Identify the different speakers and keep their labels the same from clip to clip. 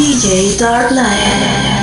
Speaker 1: DJ Dark Knight.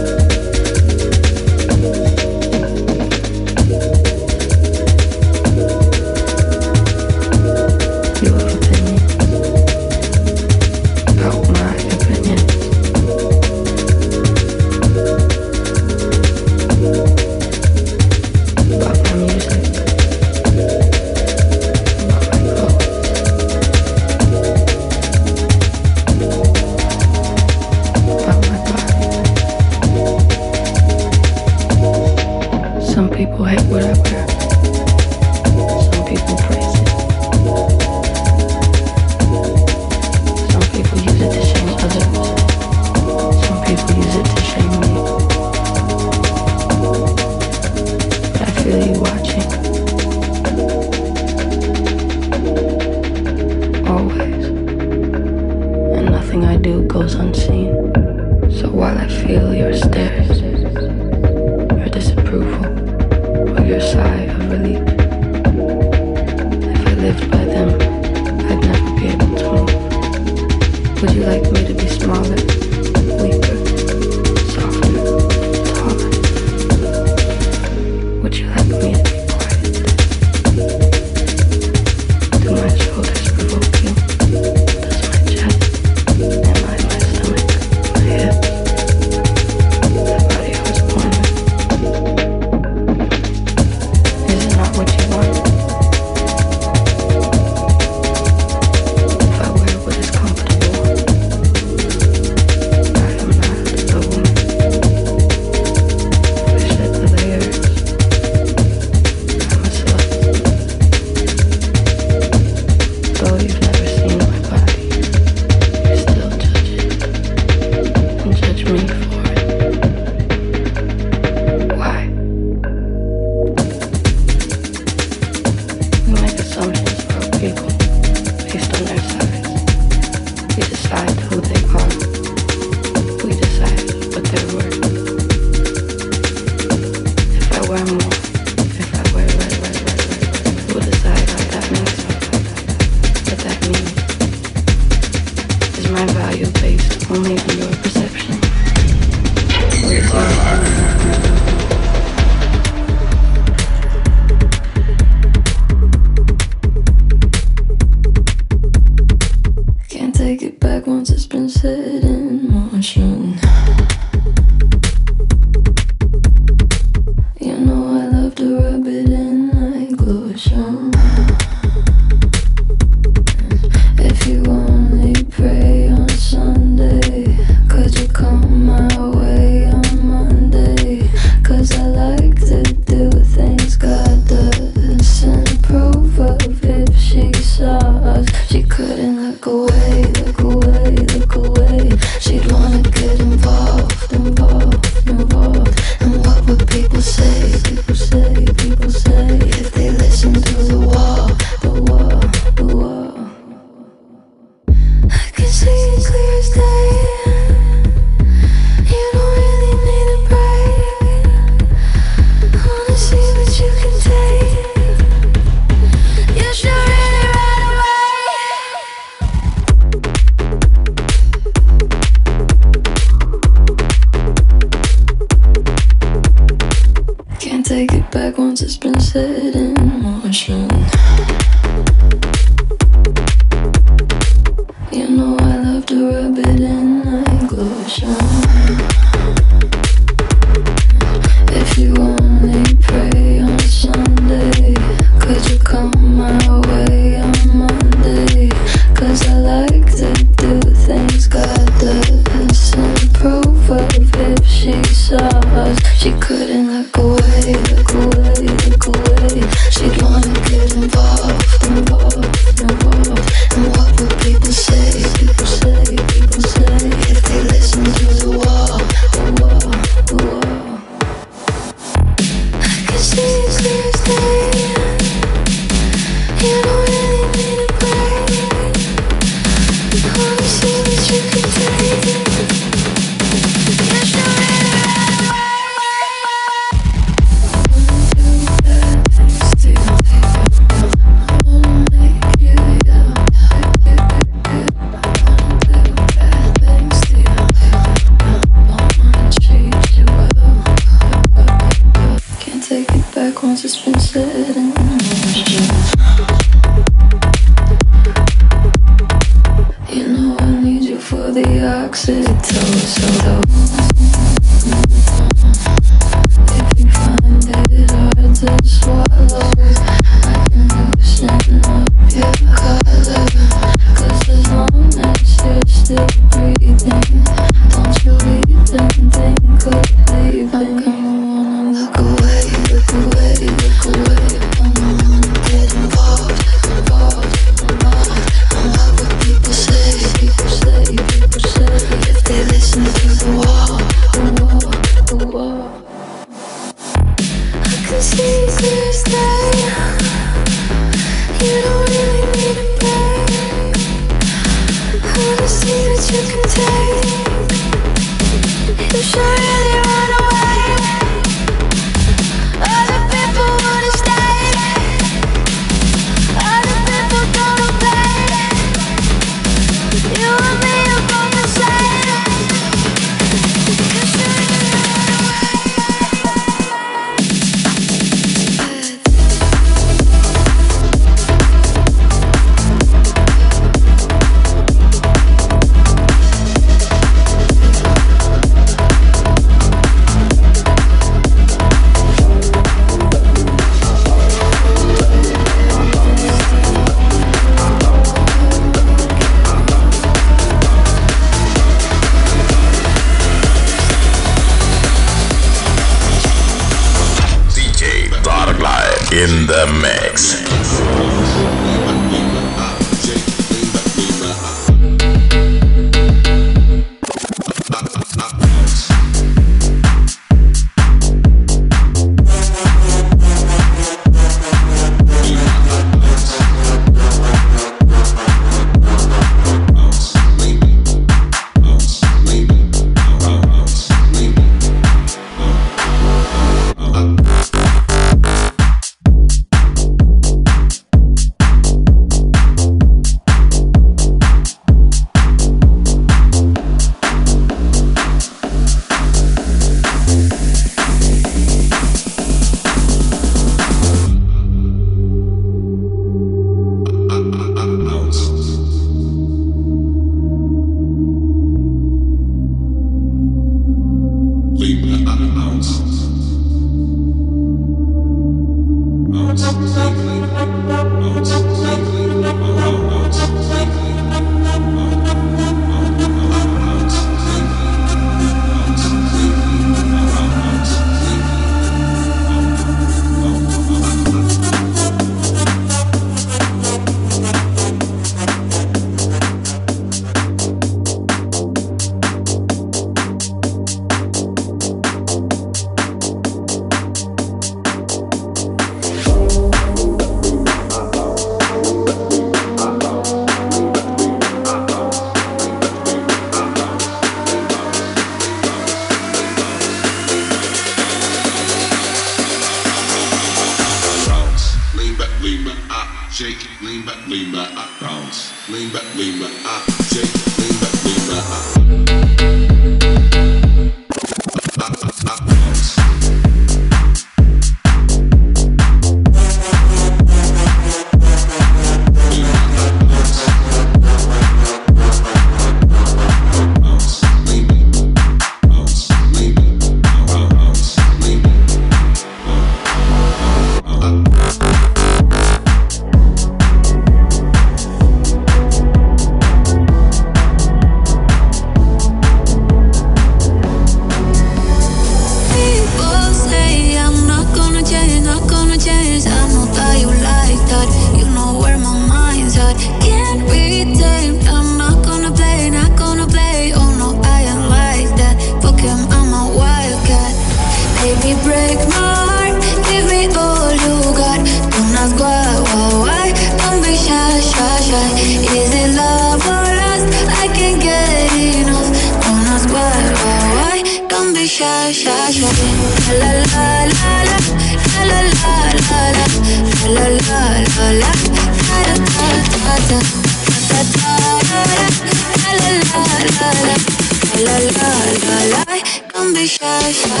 Speaker 2: life.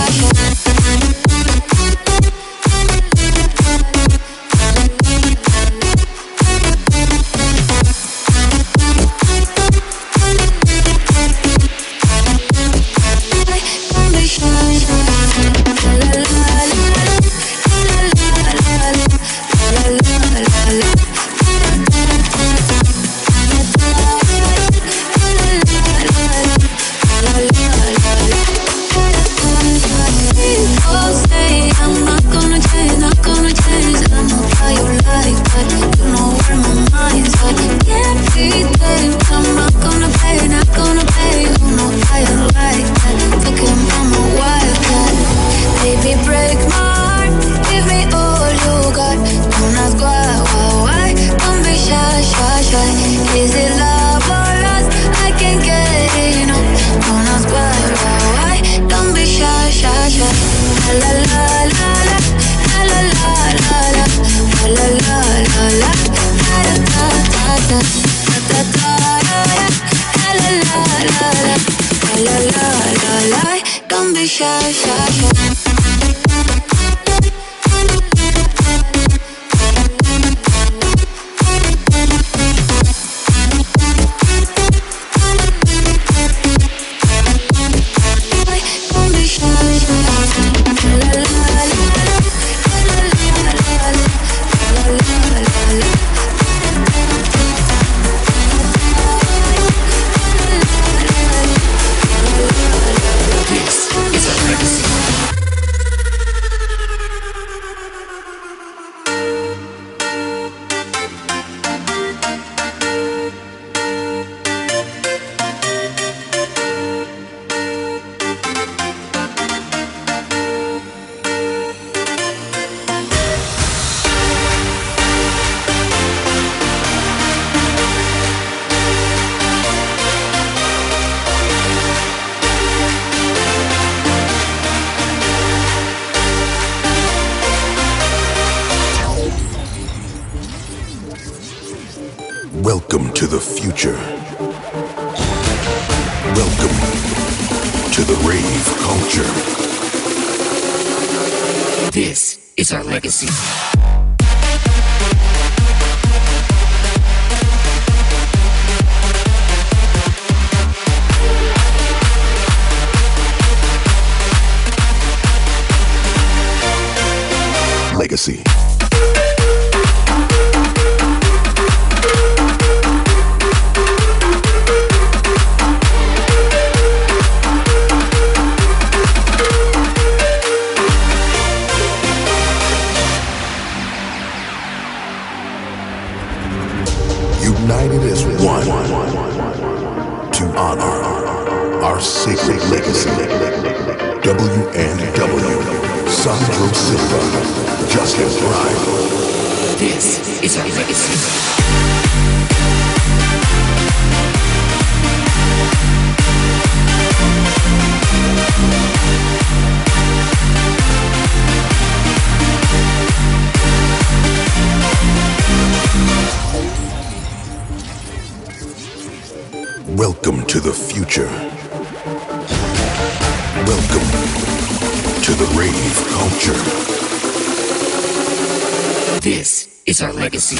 Speaker 2: This is our legacy.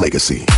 Speaker 2: Legacy.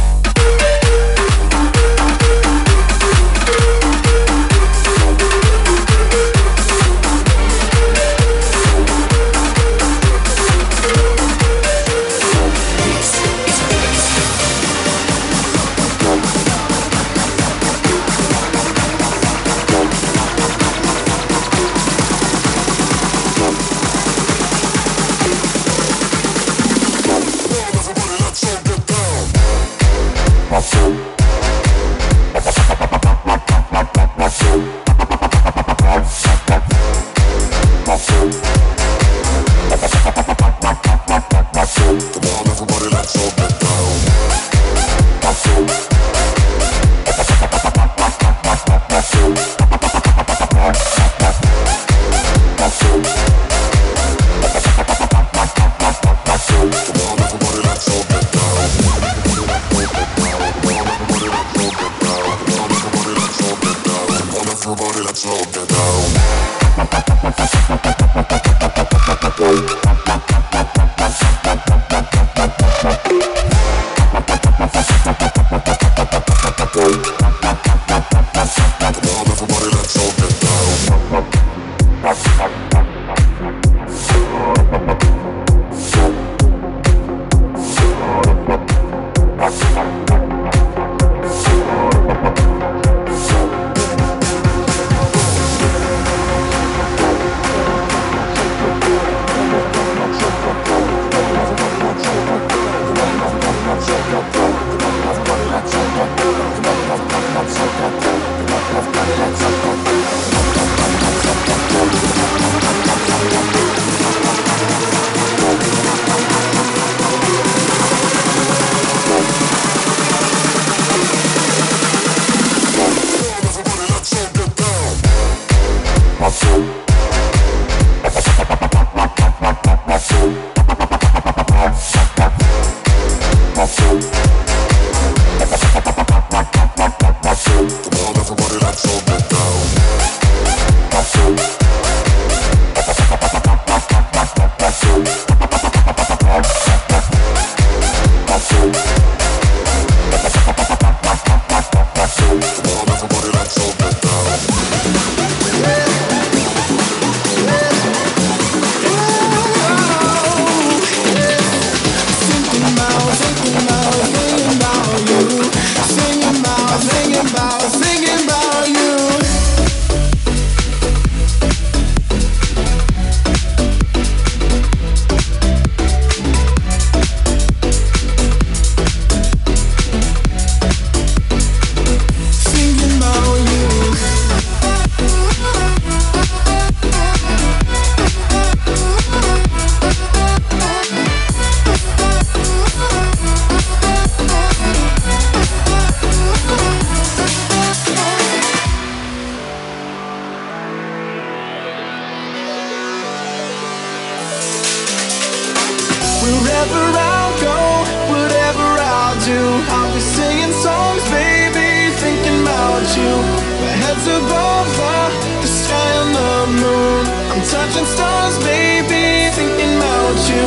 Speaker 2: I'm touching stars, baby, thinking about you.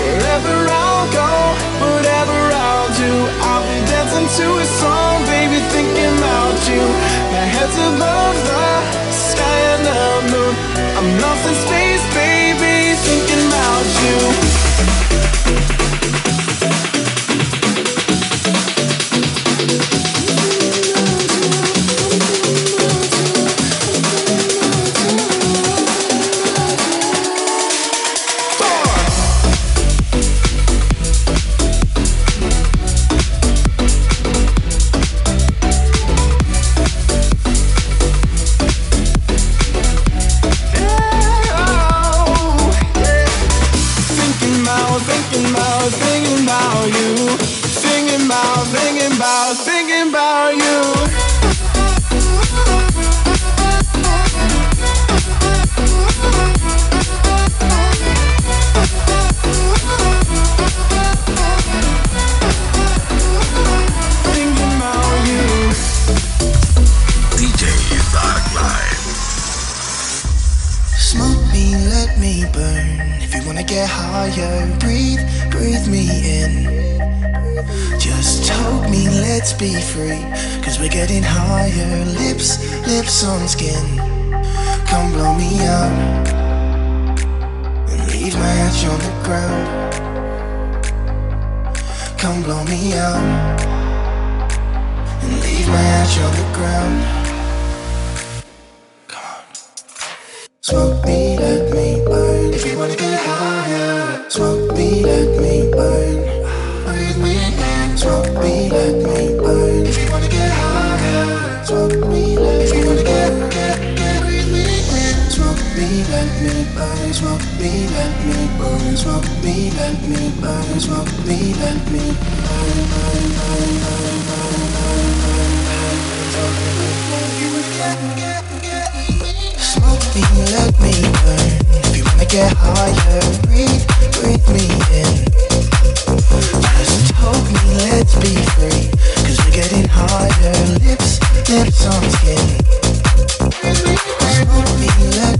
Speaker 2: Wherever I'll go, whatever I'll do, I'll be dancing to a song, baby, thinking about you.
Speaker 3: My
Speaker 4: head's above the
Speaker 5: burn, smoke me, let me burn, smoke me, let me burn, smoke me, let me Smoke me, let me burn. If you wanna get higher, breathe, breathe me in. Just hold me, let's be free. Cause we're getting higher. Lips, lips on skin. Smoke me, let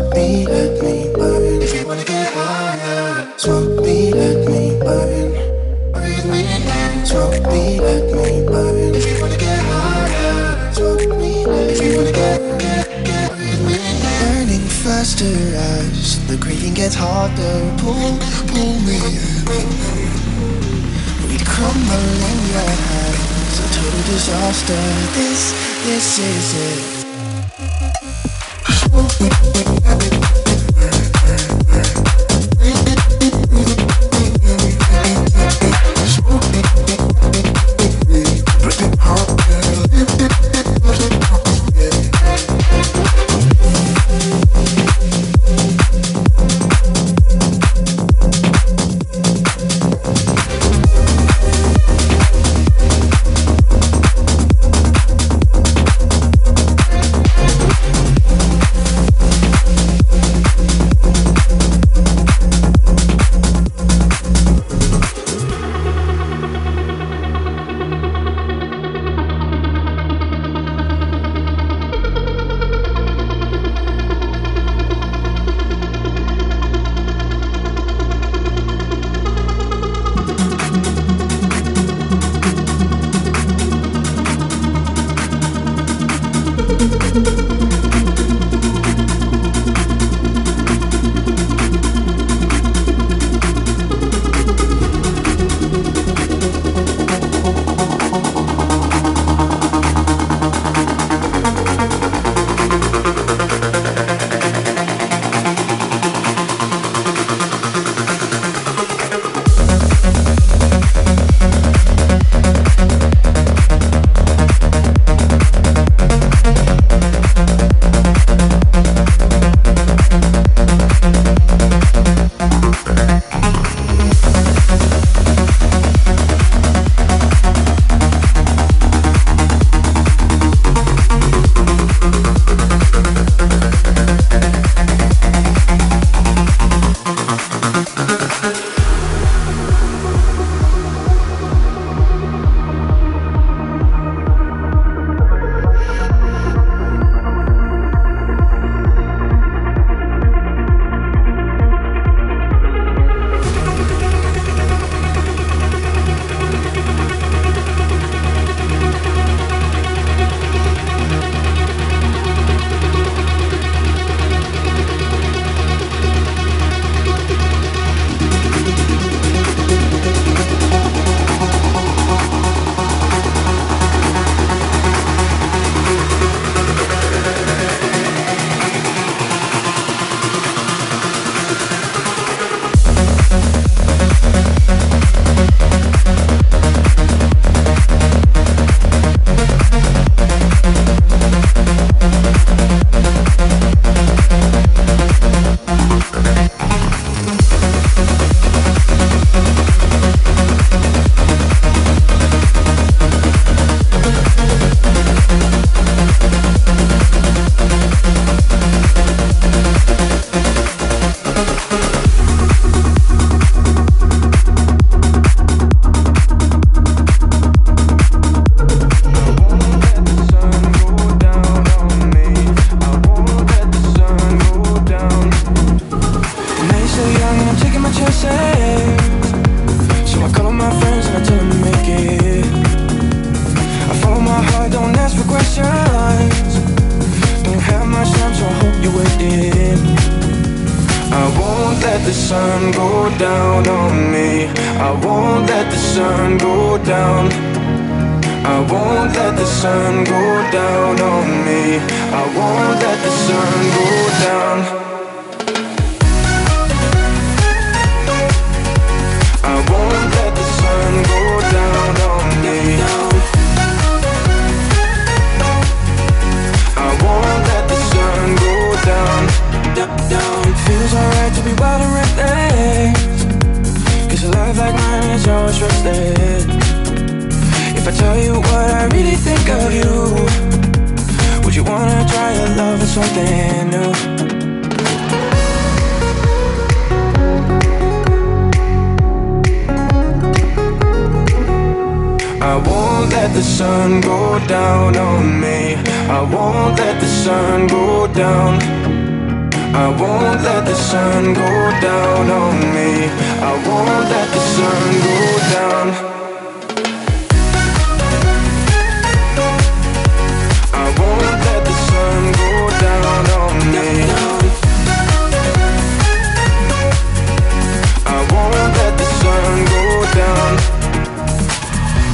Speaker 5: This, this is it.
Speaker 2: love is something new. I won't let the sun go down on me. I won't let the sun go down. I won't let the sun go down on me. I won't let the sun go down.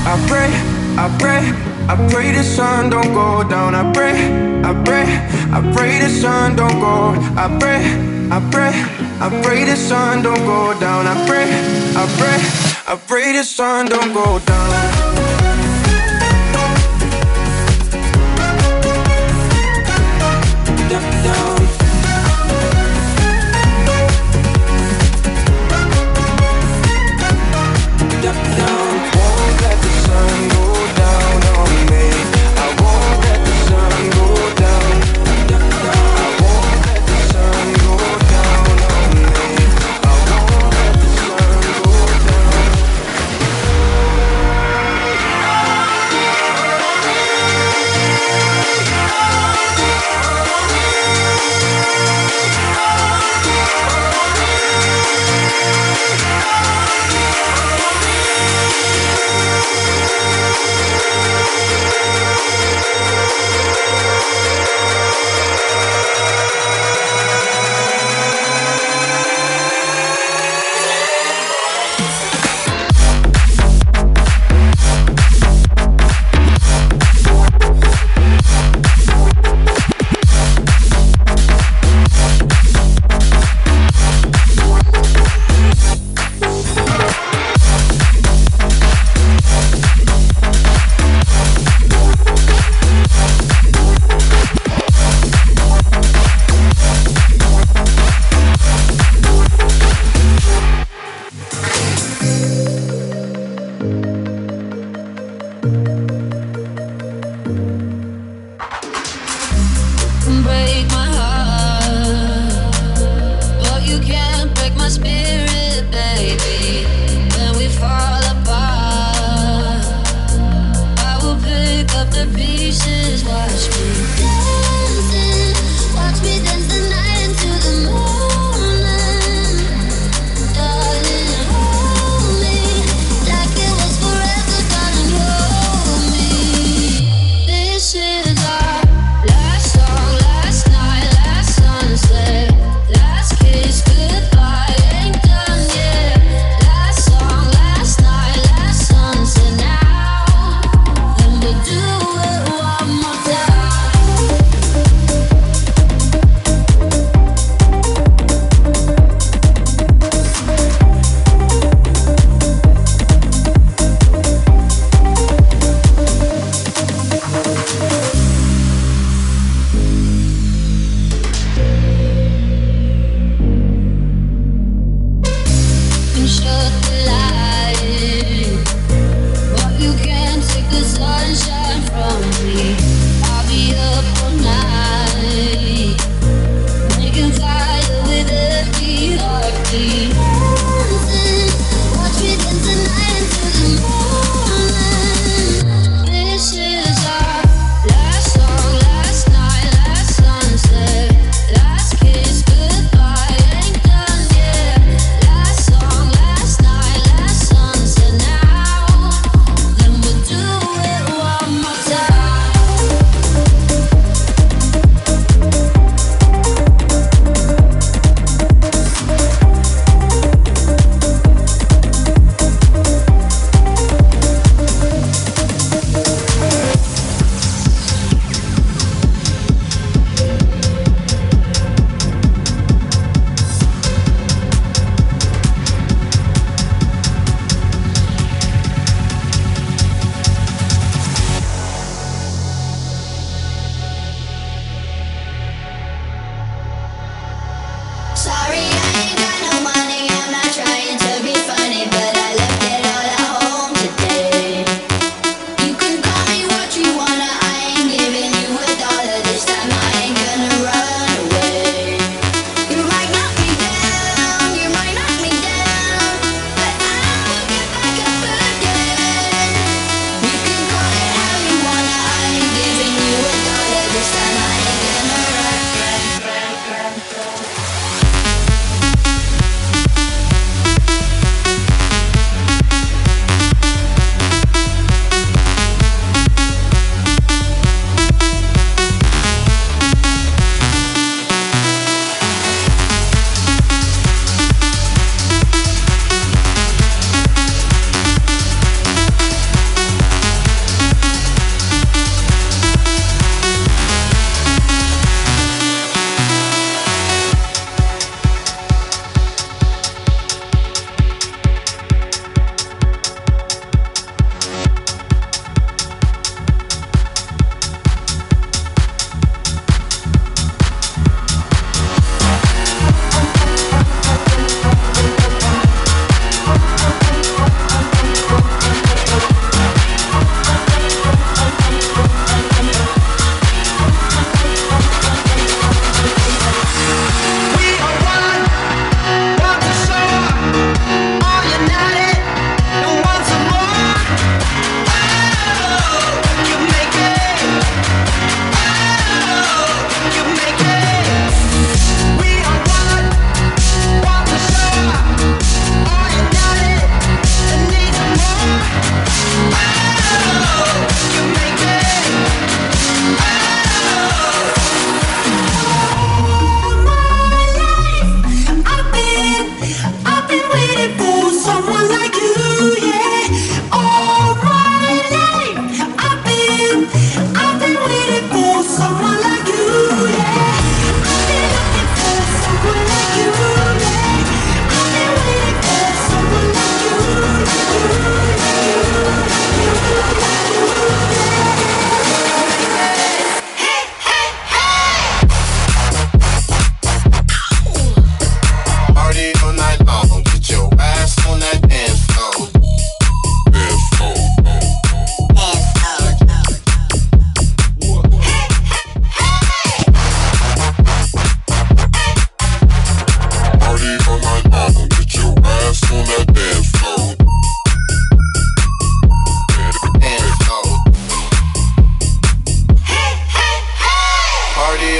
Speaker 2: I pray, I pray, I pray the sun don't go down. I pray, I pray, I pray the sun don't go. I pray, I pray, I pray the sun don't go down. I pray, I pray, I pray the sun don't go down.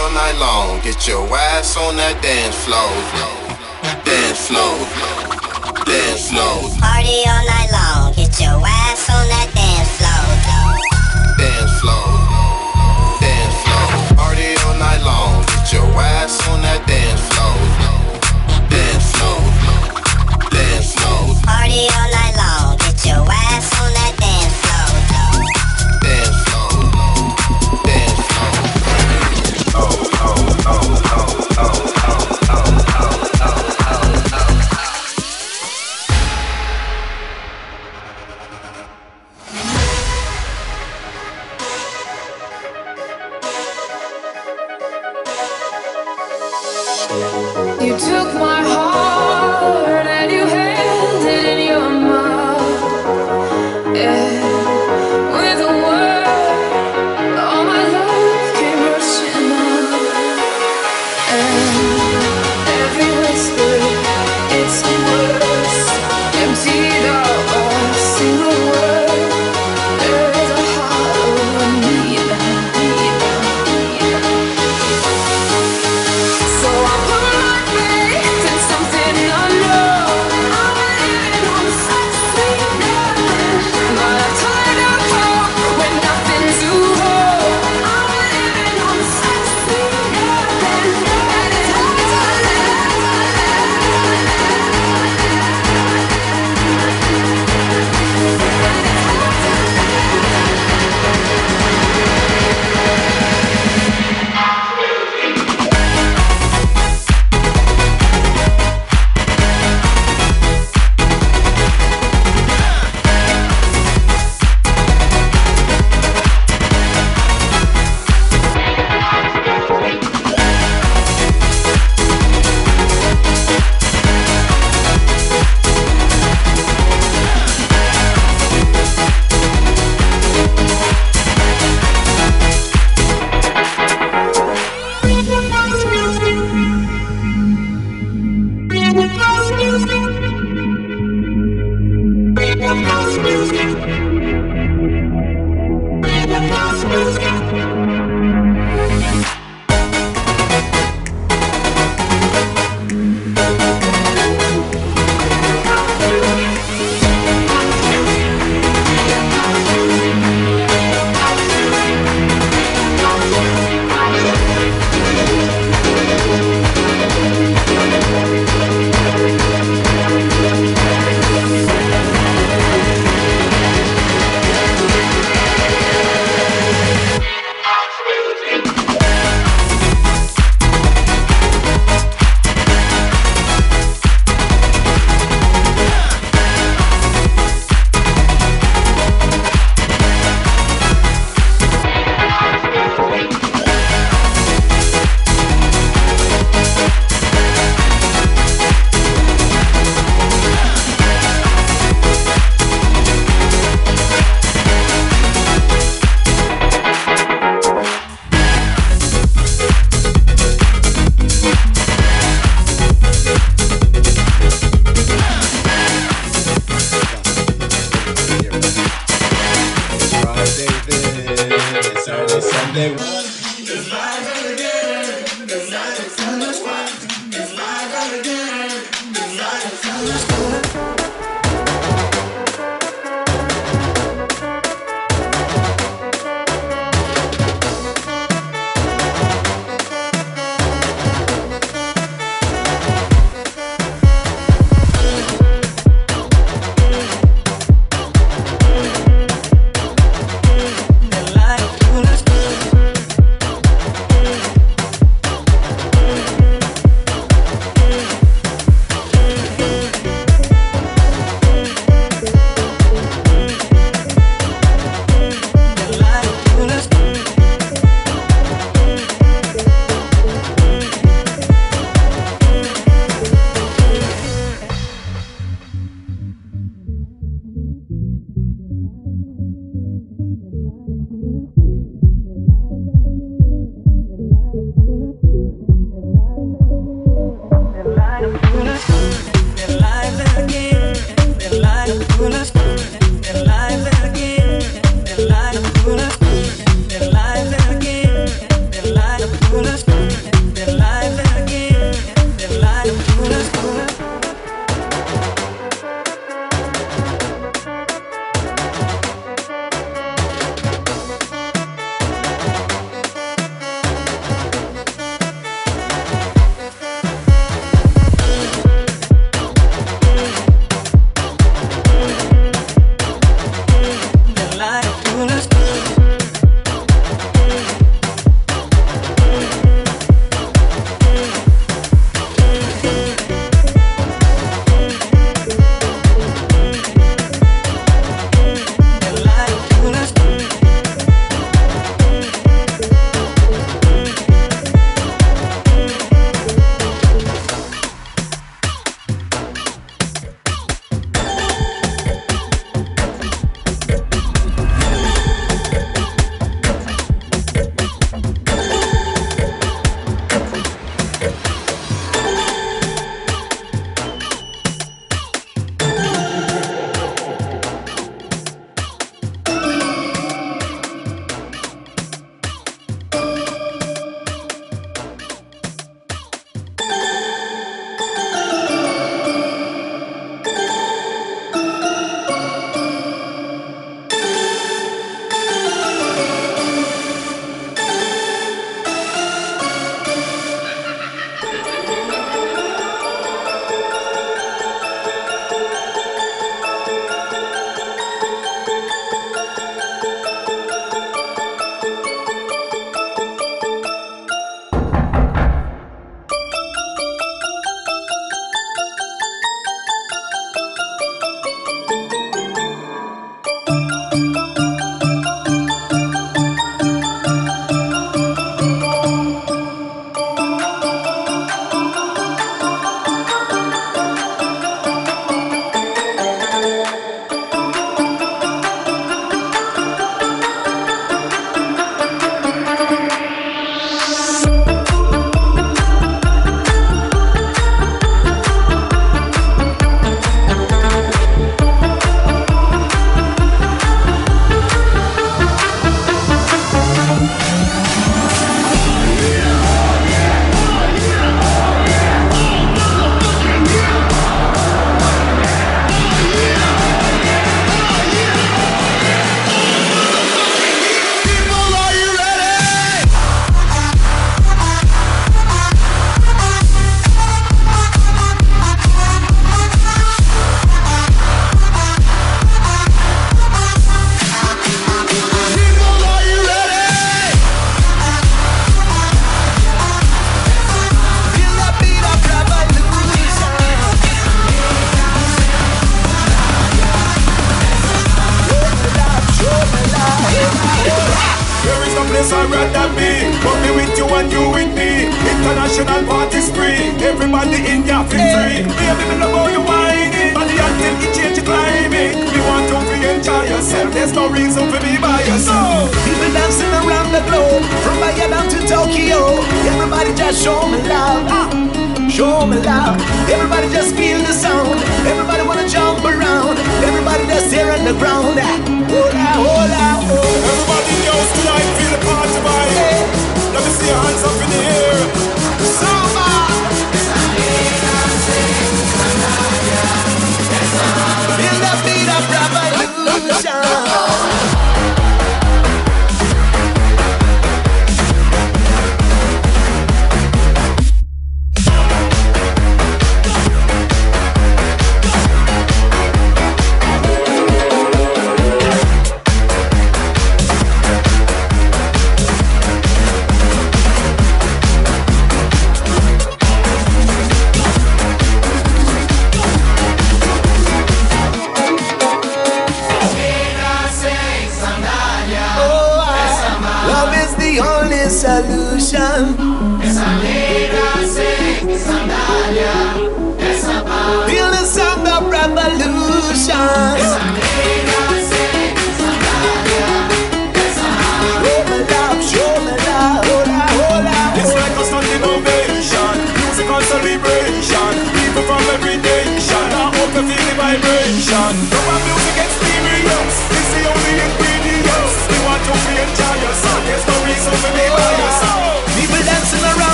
Speaker 1: all night
Speaker 6: long. Get your ass on that dance floor. Dance floor. Dance floor.
Speaker 7: Party all night long. Get your ass on that dance floor.
Speaker 6: Dance floor. Dance floor. Party all night long. Get your ass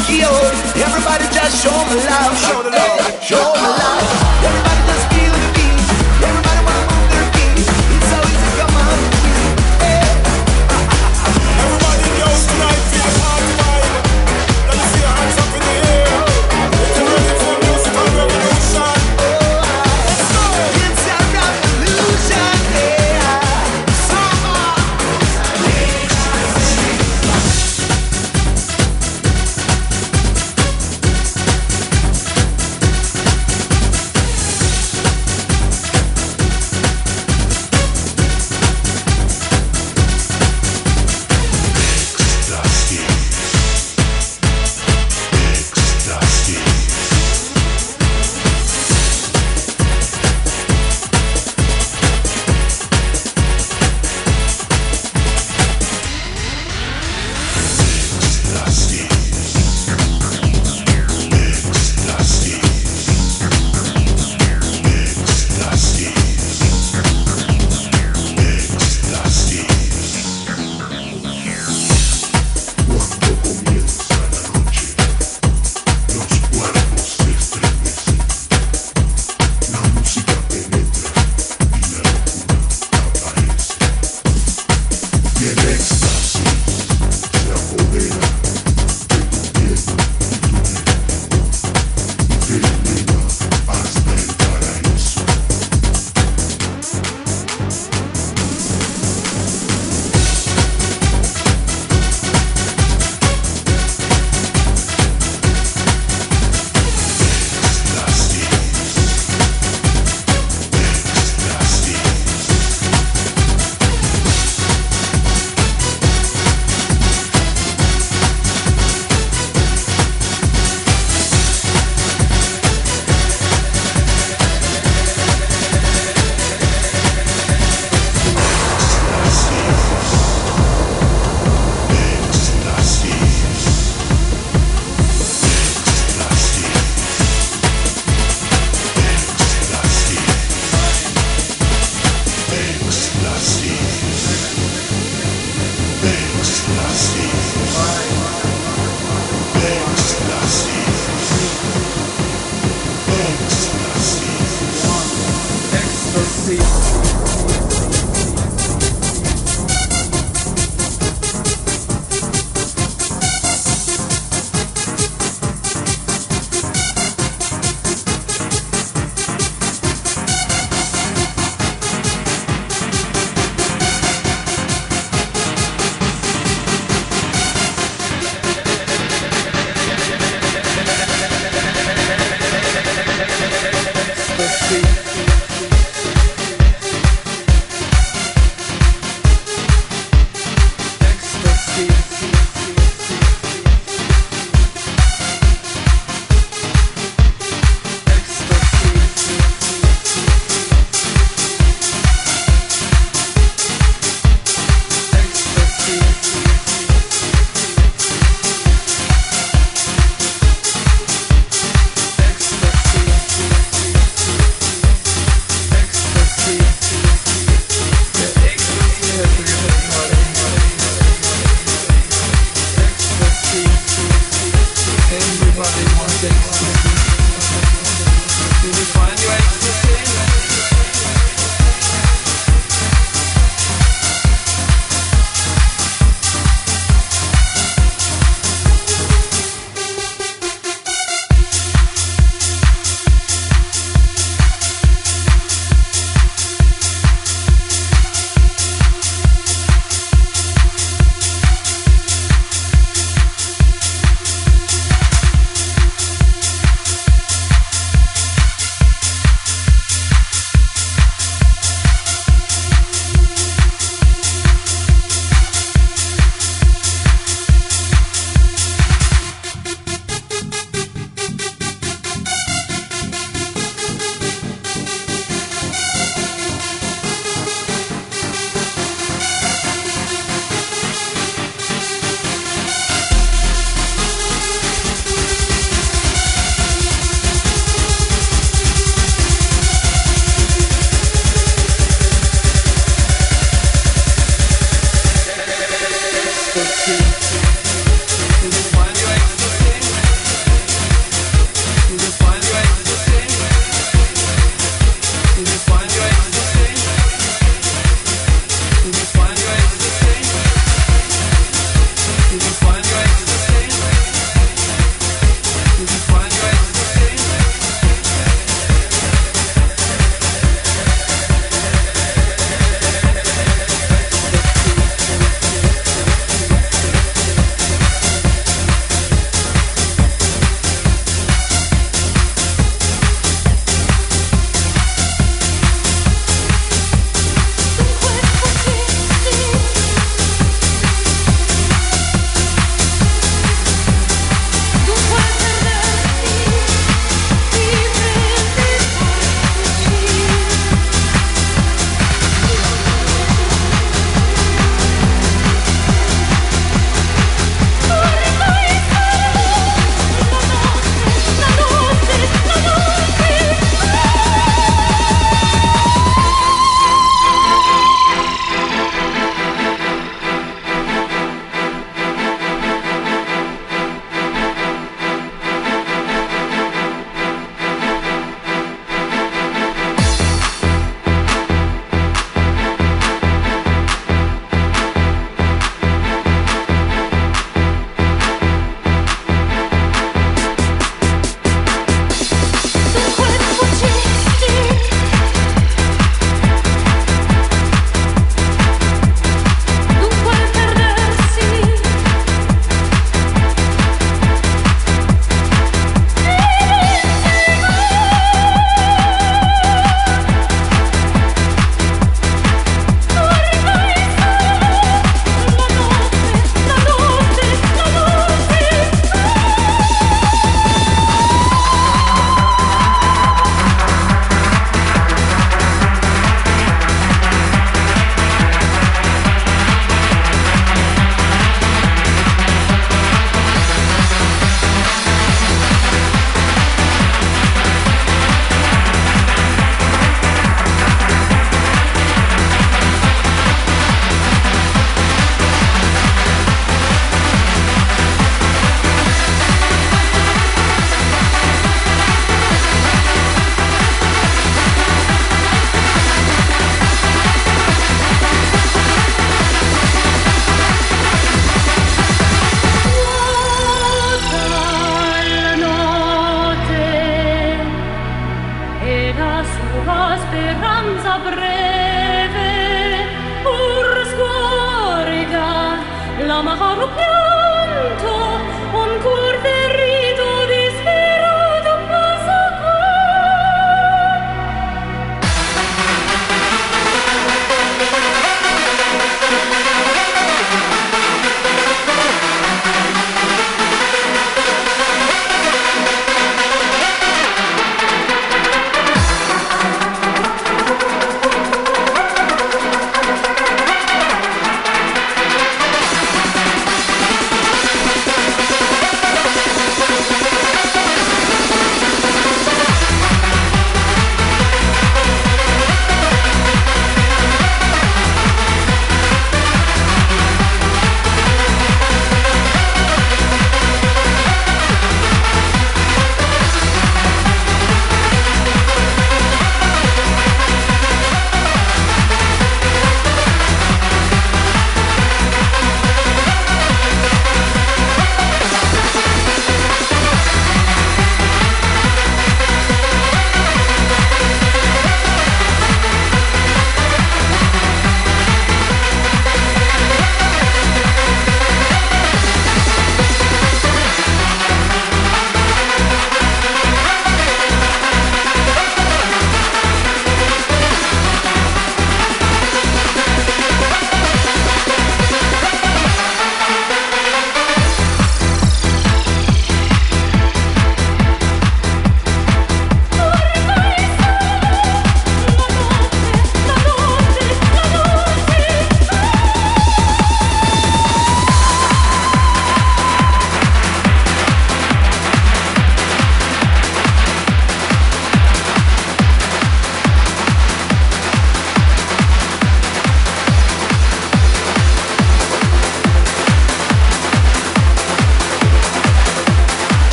Speaker 8: Tokyo. Everybody just show me love, show me love, show me love. Everybody.